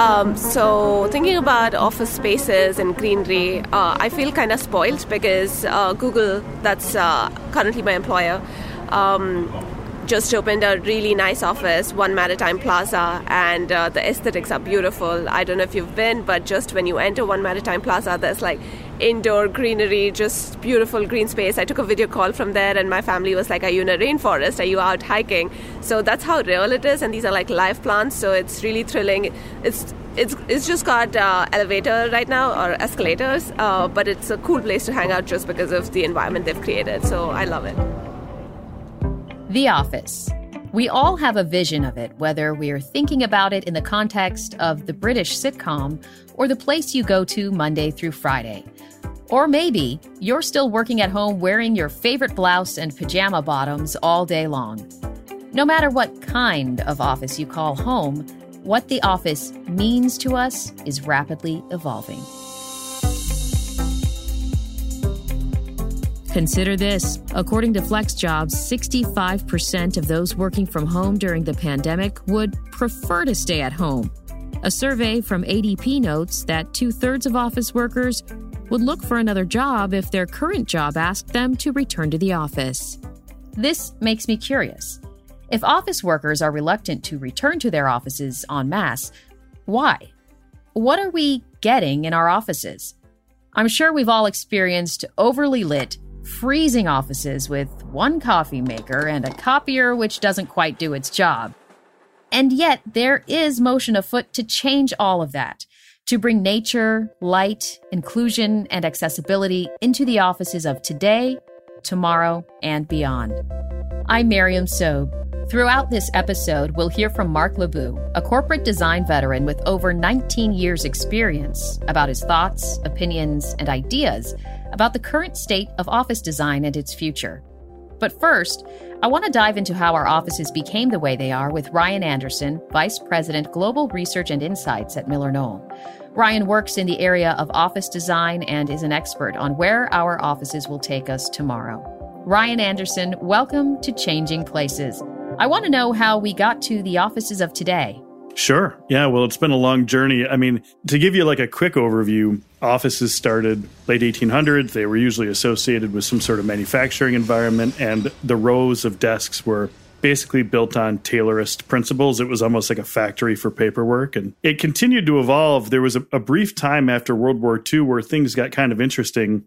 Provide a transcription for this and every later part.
Um, so, thinking about office spaces and greenery, uh, I feel kind of spoiled because uh, Google, that's uh, currently my employer, um, just opened a really nice office, One Maritime Plaza, and uh, the aesthetics are beautiful. I don't know if you've been, but just when you enter One Maritime Plaza, there's like indoor greenery, just beautiful green space. I took a video call from there, and my family was like, Are you in a rainforest? Are you out hiking? So that's how real it is, and these are like live plants, so it's really thrilling. It's it's, it's just got uh, elevator right now or escalators, uh, but it's a cool place to hang out just because of the environment they've created. So I love it. The Office. We all have a vision of it, whether we're thinking about it in the context of the British sitcom or the place you go to Monday through Friday. Or maybe you're still working at home wearing your favorite blouse and pajama bottoms all day long. No matter what kind of office you call home, what the office means to us is rapidly evolving. Consider this. According to FlexJobs, 65% of those working from home during the pandemic would prefer to stay at home. A survey from ADP notes that two thirds of office workers would look for another job if their current job asked them to return to the office. This makes me curious. If office workers are reluctant to return to their offices en masse, why? What are we getting in our offices? I'm sure we've all experienced overly lit, freezing offices with one coffee maker and a copier which doesn't quite do its job. And yet, there is motion afoot to change all of that, to bring nature, light, inclusion, and accessibility into the offices of today, tomorrow, and beyond. I'm Miriam Sobe. Throughout this episode, we'll hear from Mark LeBoux, a corporate design veteran with over 19 years' experience, about his thoughts, opinions, and ideas about the current state of office design and its future. But first, I want to dive into how our offices became the way they are with Ryan Anderson, Vice President Global Research and Insights at MillerKnoll. Ryan works in the area of office design and is an expert on where our offices will take us tomorrow. Ryan Anderson, welcome to Changing Places. I want to know how we got to the offices of today. Sure. Yeah. Well, it's been a long journey. I mean, to give you like a quick overview, offices started late 1800s. They were usually associated with some sort of manufacturing environment, and the rows of desks were basically built on Taylorist principles. It was almost like a factory for paperwork. And it continued to evolve. There was a, a brief time after World War II where things got kind of interesting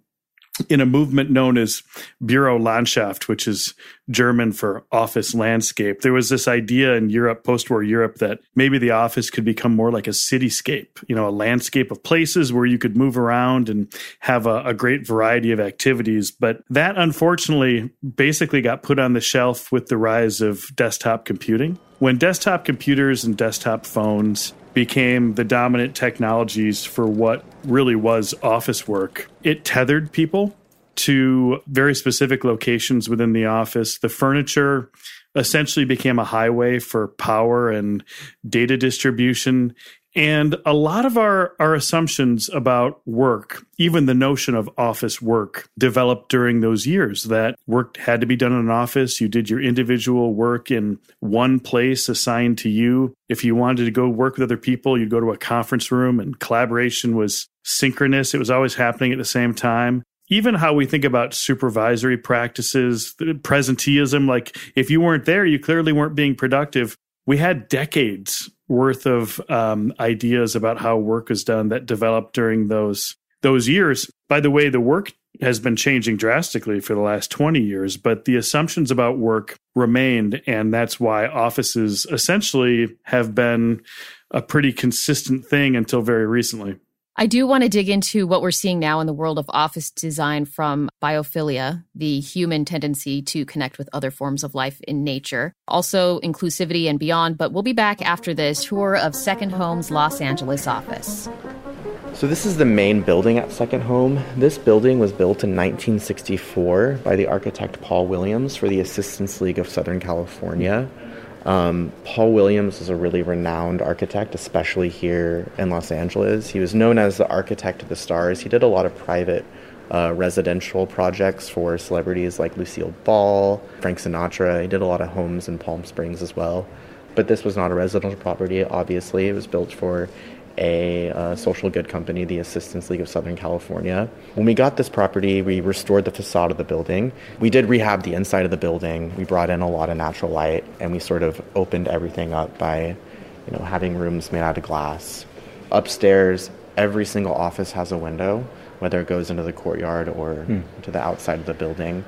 in a movement known as Bürolandschaft, which is German for office landscape. There was this idea in Europe, post war Europe, that maybe the office could become more like a cityscape, you know, a landscape of places where you could move around and have a, a great variety of activities. But that unfortunately basically got put on the shelf with the rise of desktop computing. When desktop computers and desktop phones became the dominant technologies for what really was office work. It tethered people to very specific locations within the office. The furniture essentially became a highway for power and data distribution. And a lot of our, our assumptions about work, even the notion of office work, developed during those years that work had to be done in an office. You did your individual work in one place assigned to you. If you wanted to go work with other people, you'd go to a conference room and collaboration was synchronous. It was always happening at the same time even how we think about supervisory practices, presenteeism, like if you weren't there, you clearly weren't being productive. We had decades worth of um, ideas about how work is done that developed during those those years. By the way, the work has been changing drastically for the last 20 years, but the assumptions about work remained. And that's why offices essentially have been a pretty consistent thing until very recently. I do want to dig into what we're seeing now in the world of office design from biophilia, the human tendency to connect with other forms of life in nature, also inclusivity and beyond. But we'll be back after this tour of Second Home's Los Angeles office. So, this is the main building at Second Home. This building was built in 1964 by the architect Paul Williams for the Assistance League of Southern California. Um, Paul Williams is a really renowned architect, especially here in Los Angeles. He was known as the architect of the stars. He did a lot of private uh, residential projects for celebrities like Lucille Ball, Frank Sinatra. He did a lot of homes in Palm Springs as well. But this was not a residential property, obviously. It was built for a, a, social good company, the Assistance League of Southern California. When we got this property, we restored the facade of the building. We did rehab the inside of the building. We brought in a lot of natural light, and we sort of opened everything up by, you know, having rooms made out of glass. Upstairs, every single office has a window, whether it goes into the courtyard or hmm. to the outside of the building.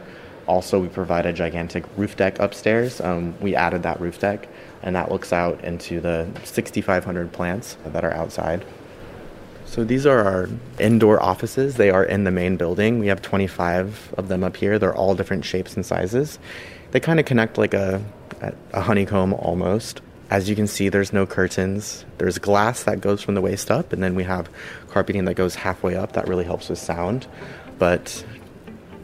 Also, we provide a gigantic roof deck upstairs. Um, we added that roof deck, and that looks out into the 6,500 plants that are outside. So these are our indoor offices. They are in the main building. We have 25 of them up here. They're all different shapes and sizes. They kind of connect like a, a honeycomb almost. As you can see, there's no curtains. There's glass that goes from the waist up, and then we have carpeting that goes halfway up. That really helps with sound. But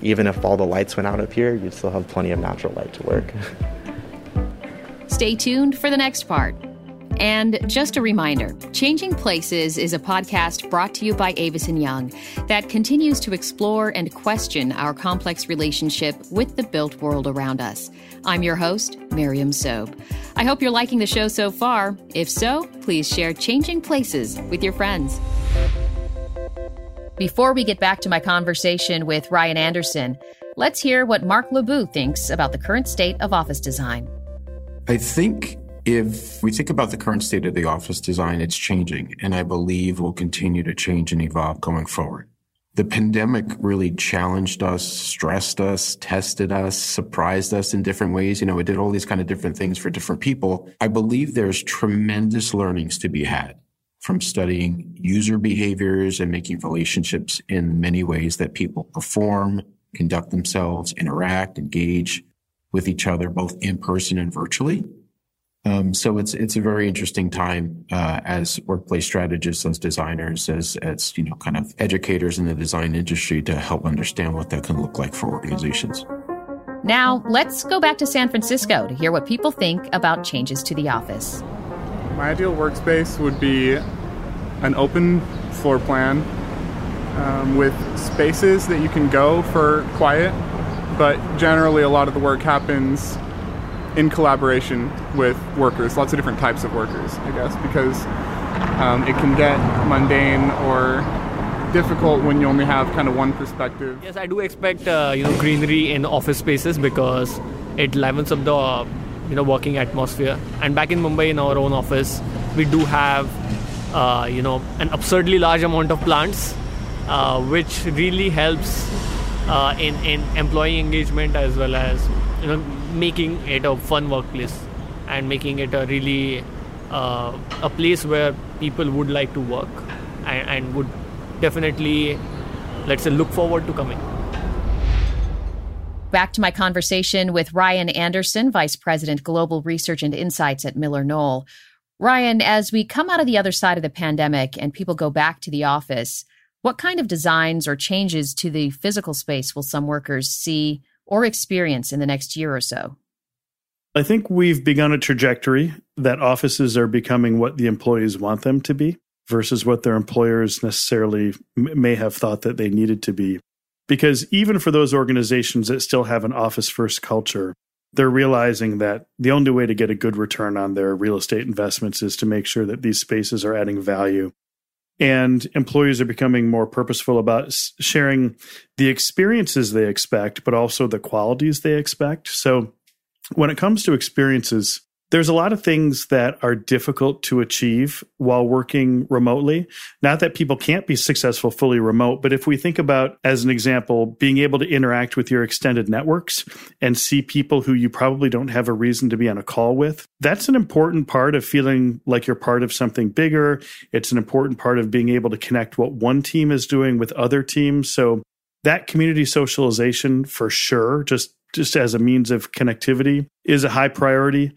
even if all the lights went out up here, you'd still have plenty of natural light to work. Stay tuned for the next part. And just a reminder Changing Places is a podcast brought to you by Avison Young that continues to explore and question our complex relationship with the built world around us. I'm your host, Miriam Sobe. I hope you're liking the show so far. If so, please share Changing Places with your friends. Before we get back to my conversation with Ryan Anderson, let's hear what Mark LeBoux thinks about the current state of office design. I think if we think about the current state of the office design, it's changing, and I believe will continue to change and evolve going forward. The pandemic really challenged us, stressed us, tested us, surprised us in different ways. You know, it did all these kind of different things for different people. I believe there's tremendous learnings to be had from studying user behaviors and making relationships in many ways that people perform, conduct themselves, interact, engage with each other, both in person and virtually. Um, so it's it's a very interesting time uh, as workplace strategists, as designers, as as you know, kind of educators in the design industry to help understand what that can look like for organizations. Now let's go back to San Francisco to hear what people think about changes to the office. My ideal workspace would be an open floor plan um, with spaces that you can go for quiet, but generally a lot of the work happens in collaboration with workers, lots of different types of workers, I guess, because um, it can get mundane or difficult when you only have kind of one perspective. Yes, I do expect uh, you know greenery in office spaces because it livens up the uh, you know working atmosphere. And back in Mumbai, in our own office, we do have uh, you know an absurdly large amount of plants, uh, which really helps uh, in in employee engagement as well as you know making it a fun workplace and making it a really uh, a place where people would like to work and, and would definitely let's say look forward to coming Back to my conversation with Ryan Anderson, Vice President Global Research and Insights at MillerKnoll. Ryan, as we come out of the other side of the pandemic and people go back to the office, what kind of designs or changes to the physical space will some workers see or experience in the next year or so? I think we've begun a trajectory that offices are becoming what the employees want them to be versus what their employers necessarily may have thought that they needed to be. Because even for those organizations that still have an office first culture, they're realizing that the only way to get a good return on their real estate investments is to make sure that these spaces are adding value. And employees are becoming more purposeful about sharing the experiences they expect, but also the qualities they expect. So when it comes to experiences, there's a lot of things that are difficult to achieve while working remotely. Not that people can't be successful fully remote, but if we think about, as an example, being able to interact with your extended networks and see people who you probably don't have a reason to be on a call with, that's an important part of feeling like you're part of something bigger. It's an important part of being able to connect what one team is doing with other teams. So that community socialization for sure, just just as a means of connectivity is a high priority.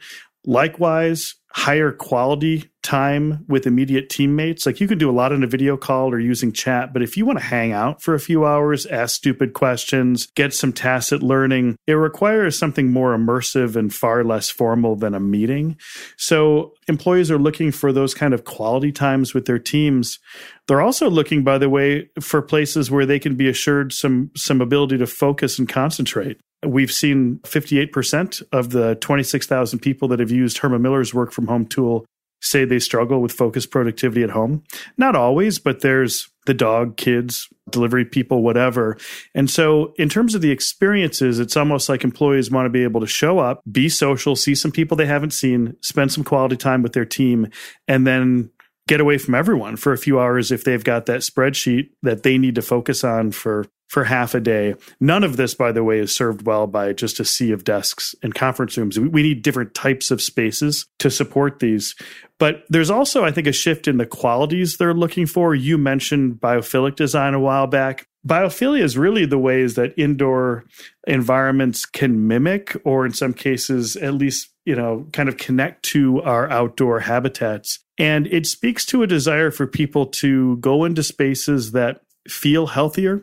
Likewise, higher quality time with immediate teammates. Like you can do a lot in a video call or using chat, but if you want to hang out for a few hours, ask stupid questions, get some tacit learning, it requires something more immersive and far less formal than a meeting. So employees are looking for those kind of quality times with their teams. They're also looking, by the way, for places where they can be assured some some ability to focus and concentrate. We've seen 58% of the 26,000 people that have used Herman Miller's work from home tool say they struggle with focused productivity at home. Not always, but there's the dog, kids, delivery people, whatever. And so, in terms of the experiences, it's almost like employees want to be able to show up, be social, see some people they haven't seen, spend some quality time with their team, and then get away from everyone for a few hours if they've got that spreadsheet that they need to focus on for for half a day. None of this, by the way, is served well by just a sea of desks and conference rooms. We need different types of spaces to support these. But there's also, I think, a shift in the qualities they're looking for. You mentioned biophilic design a while back. Biophilia is really the ways that indoor environments can mimic, or in some cases, at least, you know, kind of connect to our outdoor habitats. And it speaks to a desire for people to go into spaces that feel healthier,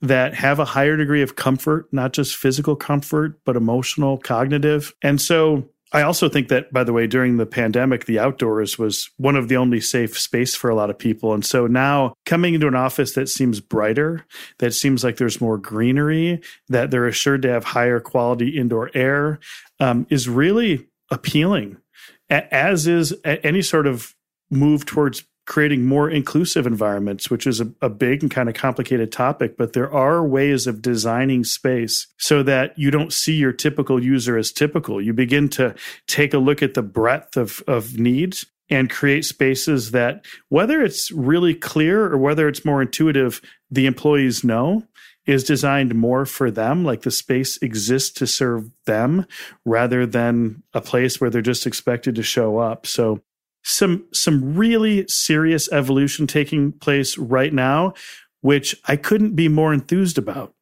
that have a higher degree of comfort, not just physical comfort, but emotional, cognitive. And so I also think that, by the way, during the pandemic, the outdoors was one of the only safe space for a lot of people. And so now coming into an office that seems brighter, that seems like there's more greenery, that they're assured to have higher quality indoor air, um, is really appealing, as is any sort of move towards creating more inclusive environments, which is a, a, big and kind of complicated topic, but there are ways of designing space so that you don't see your typical user as typical. You begin to take a look at the breadth of, of needs and create spaces that, whether it's really clear or whether it's more intuitive, the employees know is designed more for them, like the space exists to serve them rather than a place where they're just expected to show up. So some some really serious evolution taking place right now, which I couldn't be more enthused about.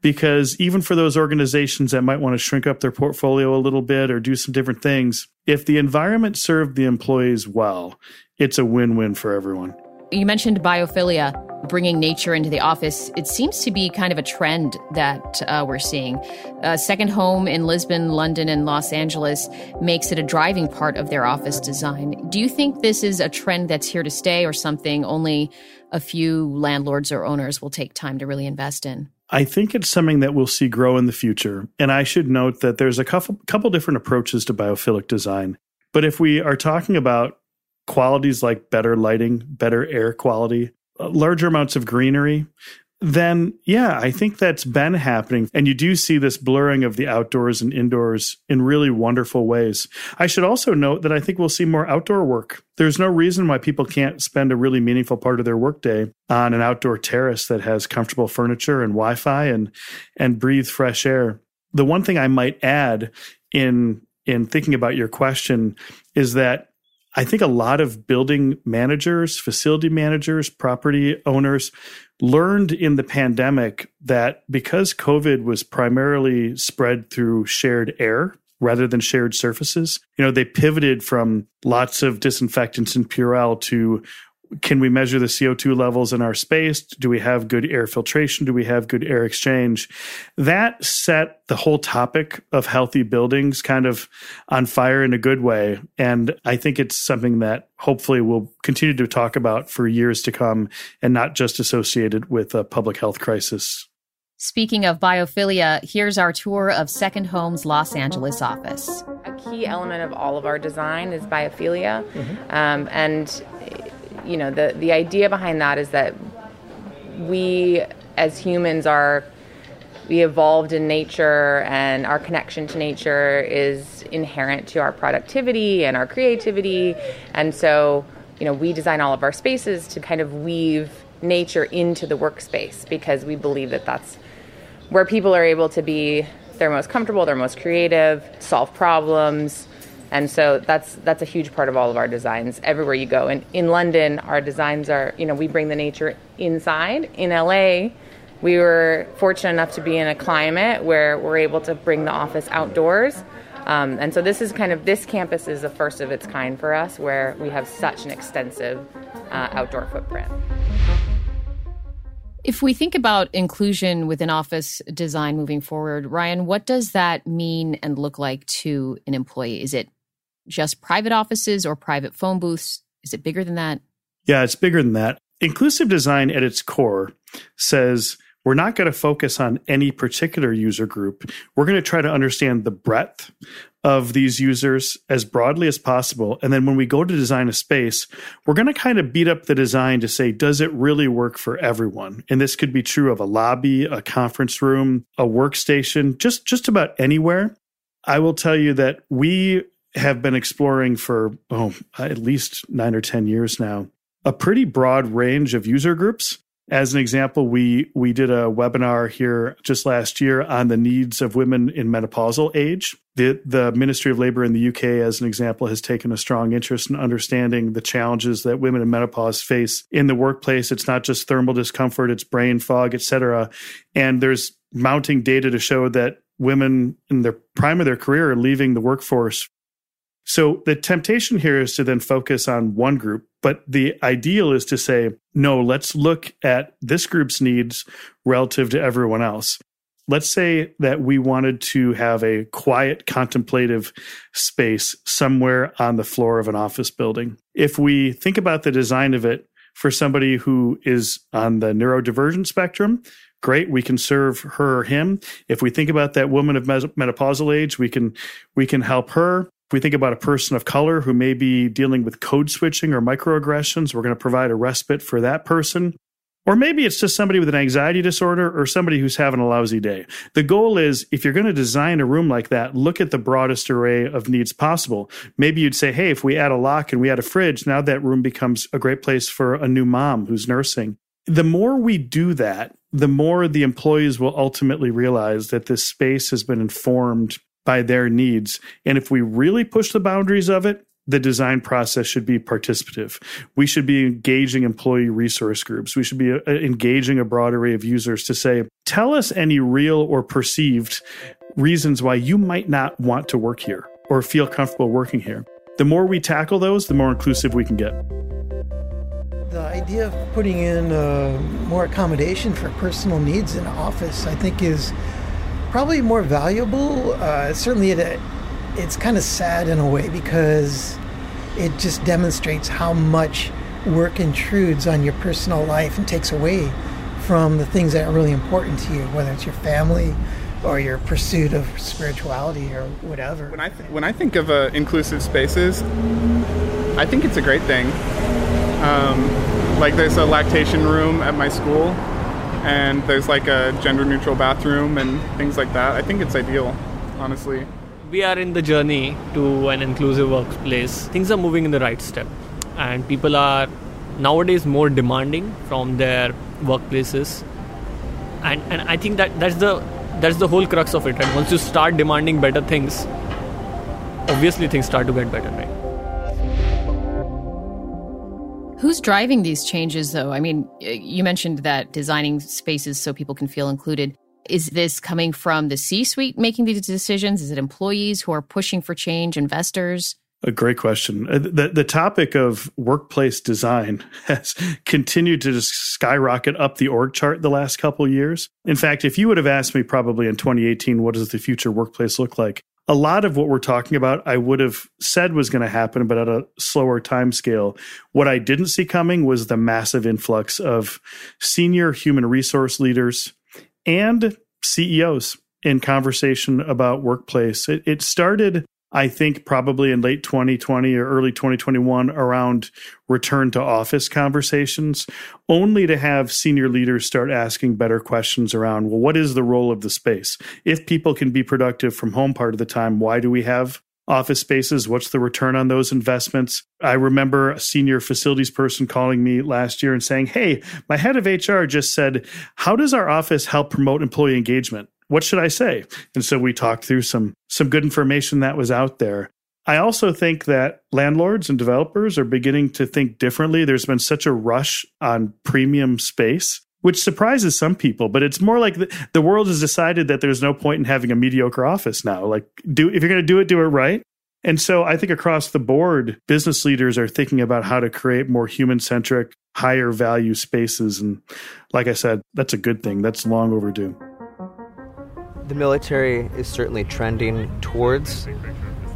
Because even for those organizations that might want to shrink up their portfolio a little bit or do some different things, if the environment served the employees well, it's a win win for everyone. You mentioned biophilia, bringing nature into the office. It seems to be kind of a trend that uh, we're seeing. A second home in Lisbon, London, and Los Angeles makes it a driving part of their office design. Do you think this is a trend that's here to stay or something only a few landlords or owners will take time to really invest in? I think it's something that we'll see grow in the future. And I should note that there's a couple, couple different approaches to biophilic design. But if we are talking about qualities like better lighting, better air quality, uh, larger amounts of greenery, then yeah, I think that's been happening. And you do see this blurring of the outdoors and indoors in really wonderful ways. I should also note that I think we'll see more outdoor work. There's no reason why people can't spend a really meaningful part of their workday on an outdoor terrace that has comfortable furniture and Wi-Fi and and breathe fresh air. The one thing I might add in in thinking about your question is that I think a lot of building managers, facility managers, property owners learned in the pandemic that because COVID was primarily spread through shared air rather than shared surfaces, you know, they pivoted from lots of disinfectants and Purell to can we measure the CO2 levels in our space? Do we have good air filtration? Do we have good air exchange? That set the whole topic of healthy buildings kind of on fire in a good way. And I think it's something that hopefully we'll continue to talk about for years to come and not just associated with a public health crisis. Speaking of biophilia, here's our tour of Second Home's Los Angeles office. A key element of all of our design is biophilia. Mm-hmm. Um, and you know the the idea behind that is that we as humans are we evolved in nature and our connection to nature is inherent to our productivity and our creativity. And so you know we design all of our spaces to kind of weave nature into the workspace because we believe that that's where people are able to be. Their most comfortable their most creative solve problems and so that's that's a huge part of all of our designs everywhere you go. And in london our designs are you know we bring the nature inside. In la we were fortunate enough to be in a climate where we're able to bring the office outdoors. Um, and so this is kind of this campus is the first of its kind for us where we have such an extensive uh, outdoor footprint. If we think about inclusion within office design moving forward, Ryan, what does that mean and look like to an employee? Is it just private offices or private phone booths? Is it bigger than that? Yeah, it's bigger than that. Inclusive design at its core says we're not going to focus on any particular user group. We're going to try to understand the breadth of these users as broadly as possible. And then when we go to design a space, we're going to kind of beat up the design to say, does it really work for everyone? And this could be true of a lobby, a conference room, a workstation, just, just about anywhere. I will tell you that we have been exploring for, oh, at least nine or 10 years now, a pretty broad range of user groups. As an example, we we did a webinar here just last year on the needs of women in menopausal age. The the Ministry of Labor in the UK, as an example, has taken a strong interest in understanding the challenges that women in menopause face in the workplace. It's not just thermal discomfort, it's brain fog, etc. And there's mounting data to show that women in the prime of their career are leaving the workforce so the temptation here is to then focus on one group, but the ideal is to say, no, let's look at this group's needs relative to everyone else. Let's say that we wanted to have a quiet, contemplative space somewhere on the floor of an office building. If we think about the design of it for somebody who is on the neurodivergent spectrum, great we can serve her or him if we think about that woman of menopausal age we can we can help her if we think about a person of color who may be dealing with code switching or microaggressions, we're going to provide a respite for that person. Or maybe it's just somebody with an anxiety disorder or somebody who's having a lousy day. The goal is if you're going to design a room like that, look at the broadest array of needs possible. Maybe you'd say, hey, if we add a lock and we add a fridge, now that room becomes a great place for a new mom who's nursing. The more we do that, the more the employees will ultimately realize that this space has been informed by their needs. And if we really push the boundaries of it, the design process should be participative. We should be engaging employee resource groups. We should be uh, engaging a broad array of users to say, tell us any real or perceived reasons why you might not want to work here or feel comfortable working here. The more we tackle those, the more inclusive we can get. The idea of putting in uh, more accommodation for personal needs in office, I think, is probably more valuable. Uh, certainly, it, it's kind of sad in a way because it just demonstrates how much work intrudes on your personal life and takes away from the things that are really important to you, whether it's your family or your pursuit of spirituality or whatever. When I th- when I think of uh, inclusive spaces, I think it's a great thing. Um, like there's a lactation room at my school and there's like a gender neutral bathroom and things like that. I think it's ideal, honestly. We are in the journey to an inclusive workplace. Things are moving in the right step, and people are nowadays more demanding from their workplaces. And, and I think that that's the that's the whole crux of it. Right? Once you start demanding better things, obviously things start to get better, right? Who's driving these changes, though? I mean, you mentioned that designing spaces so people can feel included. Is this coming from the C suite making these decisions? Is it employees who are pushing for change, investors? A great question. Uh, the, the topic of workplace design has continued to just skyrocket up the org chart the last couple years. In fact, if you would have asked me probably in 2018, what does the future workplace look like? A lot of what we're talking about, I would have said was going to happen, but at a slower time scale. What I didn't see coming was the massive influx of senior human resource leaders and CEOs in conversation about workplace. It, it started I think probably in late 2020 or early 2021 around return to office conversations, only to have senior leaders start asking better questions around, well, what is the role of the space? If people can be productive from home part of the time, why do we have office spaces? What's the return on those investments? I remember a senior facilities person calling me last year and saying, Hey, my head of HR just said, How does our office help promote employee engagement? What should I say? And so we talked through some some good information that was out there. I also think that landlords and developers are beginning to think differently. There's been such a rush on premium space, which surprises some people, but it's more like the, the world has decided that there's no point in having a mediocre office now. Like do if you're going to do it, do it right. And so I think across the board, business leaders are thinking about how to create more human centric, higher value spaces. And like I said, that's a good thing. That's long overdue the military is certainly trending towards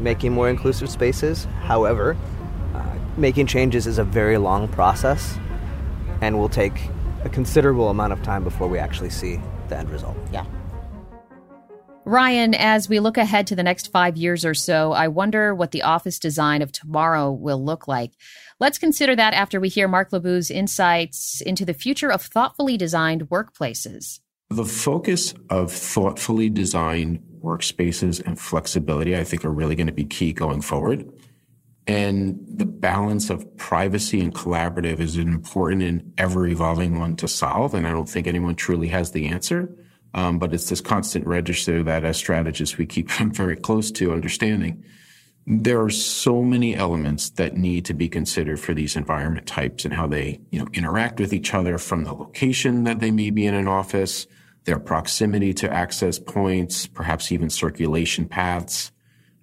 making more inclusive spaces. However, uh, making changes is a very long process and will take a considerable amount of time before we actually see the end result. Yeah. Ryan, as we look ahead to the next five years or so, I wonder what the office design of tomorrow will look like. Let's consider that after we hear Mark LeBoux's insights into the future of thoughtfully designed workplaces. The focus of thoughtfully designed workspaces and flexibility, I think, are really going to be key going forward. And the balance of privacy and collaborative is an important and ever evolving one to solve. And I don't think anyone truly has the answer. Um, but it's this constant register that as strategists we keep very close to understanding. There are so many elements that need to be considered for these environment types and how they, you know, interact with each other from the location that they may be in an office, their proximity to access points, perhaps even circulation paths,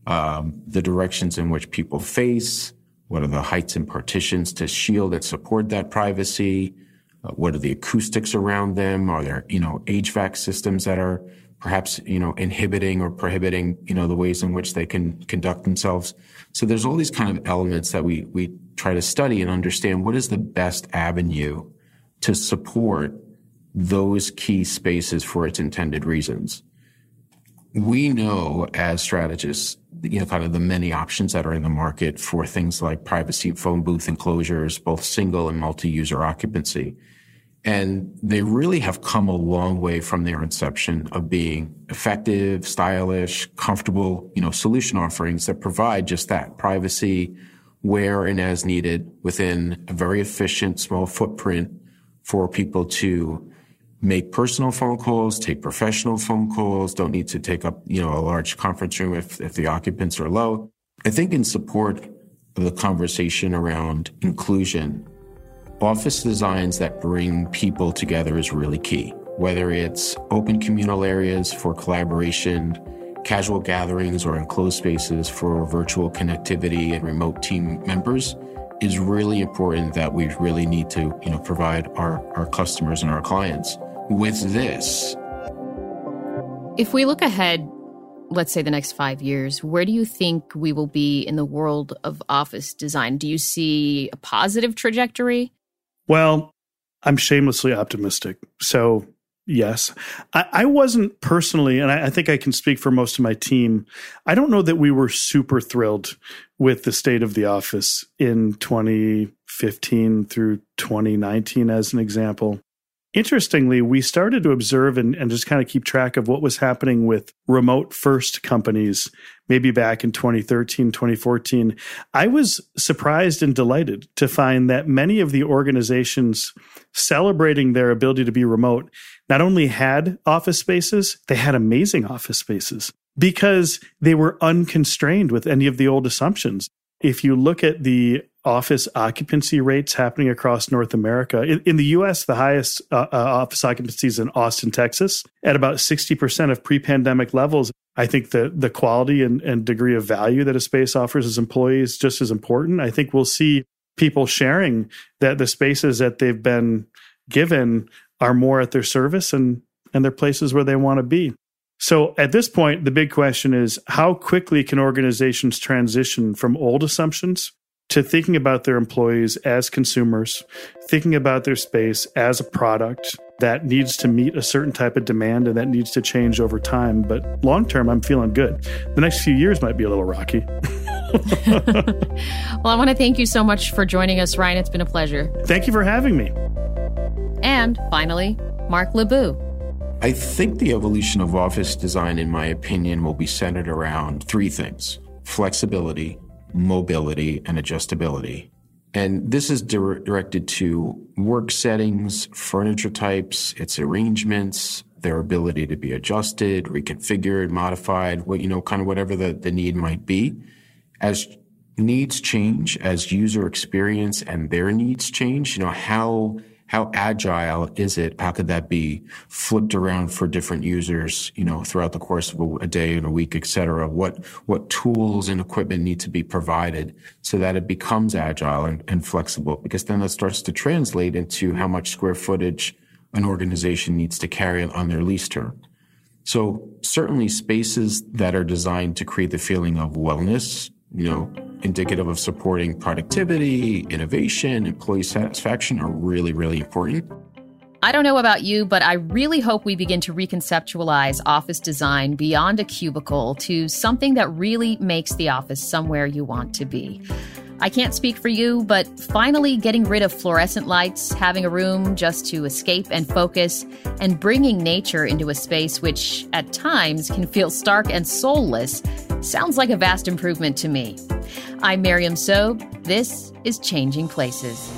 um, the directions in which people face, what are the heights and partitions to shield and support that privacy, uh, what are the acoustics around them? Are there, you know, HVAC systems that are perhaps, you know, inhibiting or prohibiting, you know, the ways in which they can conduct themselves? So there's all these kind of elements that we, we try to study and understand what is the best avenue to support those key spaces for its intended reasons. We know as strategists, you know, kind of the many options that are in the market for things like privacy phone booth enclosures, both single and multi-user occupancy. And they really have come a long way from their inception of being effective, stylish, comfortable, you know, solution offerings that provide just that privacy where and as needed within a very efficient small footprint for people to make personal phone calls, take professional phone calls, don't need to take up, you know, a large conference room if, if the occupants are low. I think in support of the conversation around inclusion, office designs that bring people together is really key. Whether it's open communal areas for collaboration, casual gatherings, or enclosed spaces for virtual connectivity and remote team members, is really important that we really need to, you know, provide our, our customers and our clients with this. If we look ahead, let's say the next five years, where do you think we will be in the world of office design? Do you see a positive trajectory? Well, I'm shamelessly optimistic. So, yes. I, I wasn't personally, and I, I, think I can speak for most of my team. I don't know that we were super thrilled with the state of the office in 2015 through 2019, as an example. Interestingly, we started to observe and, and, just kind of keep track of what was happening with remote first companies, maybe back in 2013, 2014. I was surprised and delighted to find that many of the organizations celebrating their ability to be remote not only had office spaces, they had amazing office spaces because they were unconstrained with any of the old assumptions. If you look at the office occupancy rates happening across North America. In, in the US, the highest uh, uh, office occupancy is in Austin, Texas, at about 60% of pre pandemic levels. I think the, the quality and, and degree of value that a space offers as employees just as important. I think we'll see people sharing that the spaces that they've been given are more at their service and, and they're places where they want to be. So at this point, the big question is how quickly can organizations transition from old assumptions to thinking about their employees as consumers, thinking about their space as a product that needs to meet a certain type of demand and that needs to change over time. But long term, I'm feeling good. The next few years might be a little rocky. well, I want to thank you so much for joining us, Ryan. It's been a pleasure. Thank you for having me. And finally, Mark LeBoux. I think the evolution of office design, in my opinion, will be centered around three things flexibility, mobility, and adjustability. And this is di- directed to work settings, furniture types, its arrangements, their ability to be adjusted, reconfigured, modified, what, you know, kind of whatever the, the need might be. As needs change, as user experience and their needs change, you know, how how agile is it? How could that be flipped around for different users, you know, throughout the course of a day and a week, et cetera? What, what tools and equipment need to be provided so that it becomes agile and, and flexible? Because then that starts to translate into how much square footage an organization needs to carry on their lease term. So certainly spaces that are designed to create the feeling of wellness, you know, indicative of supporting productivity, innovation, employee satisfaction are really, really important. I don't know about you, but I really hope we begin to reconceptualize office design beyond a cubicle to something that really makes the office somewhere you want to be. I can't speak for you, but finally getting rid of fluorescent lights, having a room just to escape and focus, and bringing nature into a space which at times can feel stark and soulless sounds like a vast improvement to me. I'm Miriam Sobe. This is Changing Places.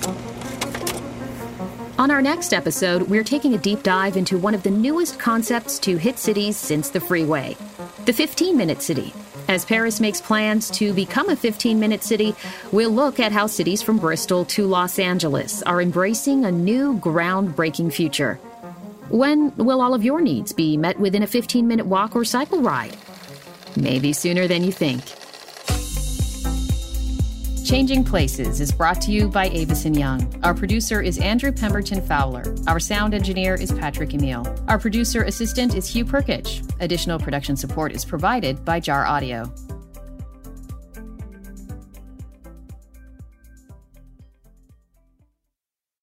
On our next episode, we're taking a deep dive into one of the newest concepts to hit cities since the freeway the 15 minute city. As Paris makes plans to become a 15 minute city, we'll look at how cities from Bristol to Los Angeles are embracing a new groundbreaking future. When will all of your needs be met within a 15 minute walk or cycle ride? Maybe sooner than you think. Changing Places is brought to you by Avison Young. Our producer is Andrew Pemberton Fowler. Our sound engineer is Patrick Emile. Our producer assistant is Hugh Perkich. Additional production support is provided by Jar Audio.